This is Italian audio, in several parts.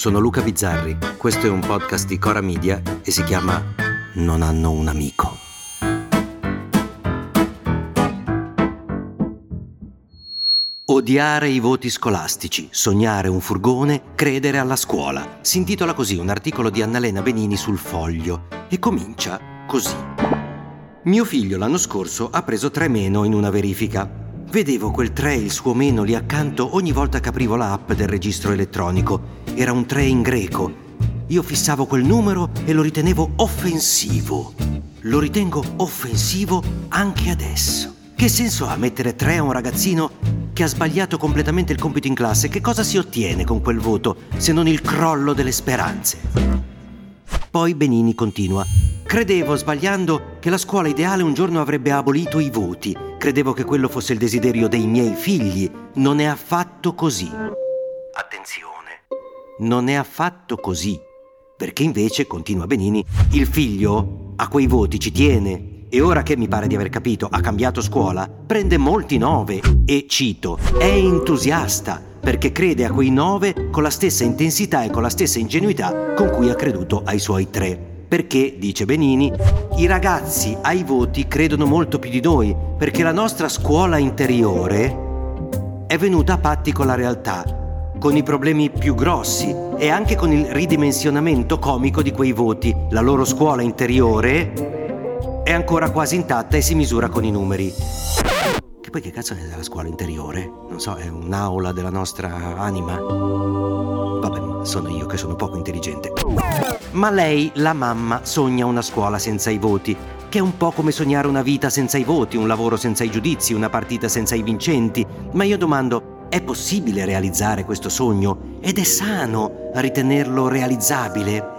Sono Luca Bizzarri, questo è un podcast di Cora Media e si chiama Non hanno un amico. Odiare i voti scolastici, sognare un furgone, credere alla scuola. Si intitola così un articolo di Annalena Benini sul Foglio e comincia così. Mio figlio l'anno scorso ha preso 3 meno in una verifica. Vedevo quel 3 e il suo meno lì accanto ogni volta che aprivo l'app del registro elettronico. Era un 3 in greco. Io fissavo quel numero e lo ritenevo offensivo. Lo ritengo offensivo anche adesso. Che senso ha mettere 3 a un ragazzino che ha sbagliato completamente il compito in classe? Che cosa si ottiene con quel voto se non il crollo delle speranze? Poi Benini continua. Credevo, sbagliando, che la scuola ideale un giorno avrebbe abolito i voti. Credevo che quello fosse il desiderio dei miei figli. Non è affatto così. Attenzione. Non è affatto così. Perché invece, continua Benini, il figlio a quei voti ci tiene. E ora che mi pare di aver capito, ha cambiato scuola, prende molti nove e, cito, è entusiasta perché crede a quei nove con la stessa intensità e con la stessa ingenuità con cui ha creduto ai suoi tre. Perché, dice Benini, i ragazzi ai voti credono molto più di noi, perché la nostra scuola interiore è venuta a patti con la realtà, con i problemi più grossi e anche con il ridimensionamento comico di quei voti. La loro scuola interiore è ancora quasi intatta e si misura con i numeri. Che poi che cazzo è la scuola interiore? Non so, è un'aula della nostra anima? Vabbè, sono io che sono poco intelligente. Ma lei, la mamma, sogna una scuola senza i voti, che è un po' come sognare una vita senza i voti, un lavoro senza i giudizi, una partita senza i vincenti. Ma io domando, è possibile realizzare questo sogno? Ed è sano ritenerlo realizzabile?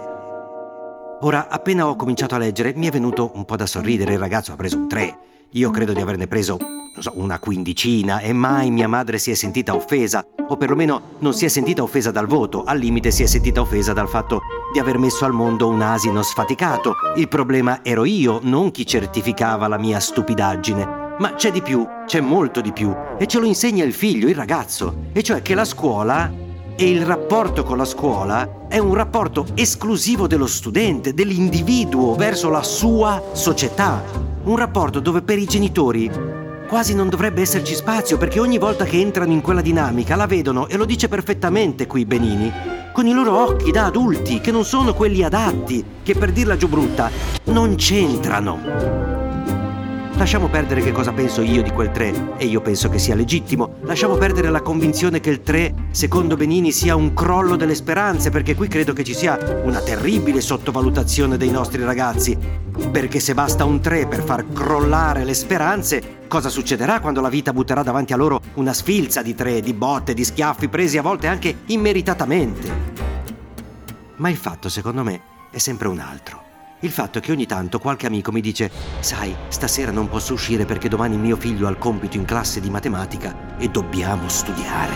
Ora, appena ho cominciato a leggere, mi è venuto un po' da sorridere. Il ragazzo ha preso un 3. Io credo di averne preso, non so, una quindicina e mai mia madre si è sentita offesa, o perlomeno non si è sentita offesa dal voto, al limite si è sentita offesa dal fatto di aver messo al mondo un asino sfaticato. Il problema ero io, non chi certificava la mia stupidaggine. Ma c'è di più, c'è molto di più, e ce lo insegna il figlio, il ragazzo, e cioè che la scuola e il rapporto con la scuola è un rapporto esclusivo dello studente, dell'individuo verso la sua società. Un rapporto dove per i genitori quasi non dovrebbe esserci spazio perché ogni volta che entrano in quella dinamica la vedono, e lo dice perfettamente qui Benini, con i loro occhi da adulti che non sono quelli adatti, che per dirla giù brutta, non c'entrano. Lasciamo perdere che cosa penso io di quel 3 e io penso che sia legittimo. Lasciamo perdere la convinzione che il 3, secondo Benini, sia un crollo delle speranze, perché qui credo che ci sia una terribile sottovalutazione dei nostri ragazzi. Perché se basta un 3 per far crollare le speranze, cosa succederà quando la vita butterà davanti a loro una sfilza di 3, di botte, di schiaffi presi a volte anche immeritatamente? Ma il fatto, secondo me, è sempre un altro. Il fatto è che ogni tanto qualche amico mi dice Sai, stasera non posso uscire perché domani mio figlio ha il compito in classe di matematica e dobbiamo studiare.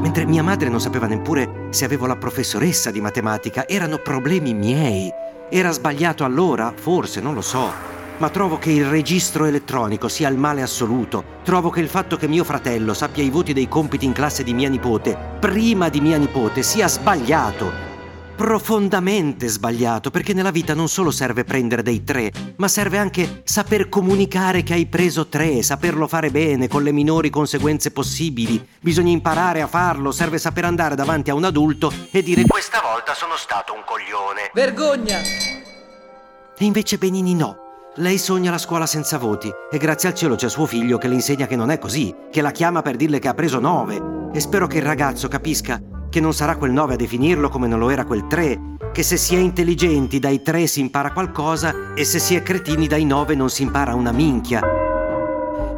Mentre mia madre non sapeva neppure se avevo la professoressa di matematica, erano problemi miei. Era sbagliato allora? Forse, non lo so. Ma trovo che il registro elettronico sia il male assoluto. Trovo che il fatto che mio fratello sappia i voti dei compiti in classe di mia nipote prima di mia nipote sia sbagliato profondamente sbagliato, perché nella vita non solo serve prendere dei tre, ma serve anche saper comunicare che hai preso tre, saperlo fare bene, con le minori conseguenze possibili. Bisogna imparare a farlo, serve saper andare davanti a un adulto e dire questa volta sono stato un coglione. Vergogna! E invece Benini no. Lei sogna la scuola senza voti e grazie al cielo c'è suo figlio che le insegna che non è così, che la chiama per dirle che ha preso nove. E spero che il ragazzo capisca che non sarà quel 9 a definirlo come non lo era quel 3, che se si è intelligenti dai 3 si impara qualcosa e se si è cretini dai 9 non si impara una minchia.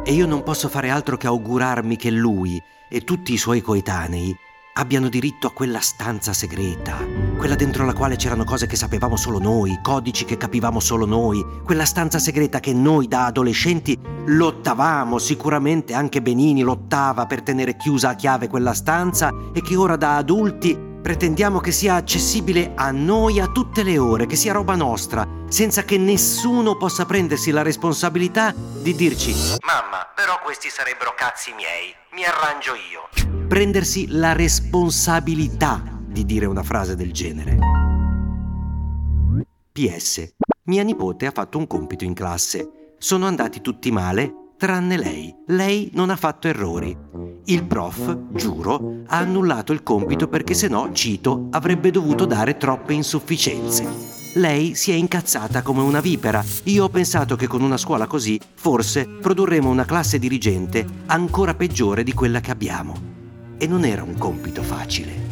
E io non posso fare altro che augurarmi che lui e tutti i suoi coetanei abbiano diritto a quella stanza segreta, quella dentro la quale c'erano cose che sapevamo solo noi, codici che capivamo solo noi, quella stanza segreta che noi da adolescenti lottavamo, sicuramente anche Benini lottava per tenere chiusa a chiave quella stanza e che ora da adulti pretendiamo che sia accessibile a noi a tutte le ore, che sia roba nostra, senza che nessuno possa prendersi la responsabilità di dirci Mamma, però questi sarebbero cazzi miei, mi arrangio io. Prendersi la responsabilità di dire una frase del genere. PS. Mia nipote ha fatto un compito in classe. Sono andati tutti male, tranne lei. Lei non ha fatto errori. Il prof, giuro, ha annullato il compito perché se no, cito, avrebbe dovuto dare troppe insufficienze. Lei si è incazzata come una vipera. Io ho pensato che con una scuola così, forse, produrremo una classe dirigente ancora peggiore di quella che abbiamo. E non era un compito facile,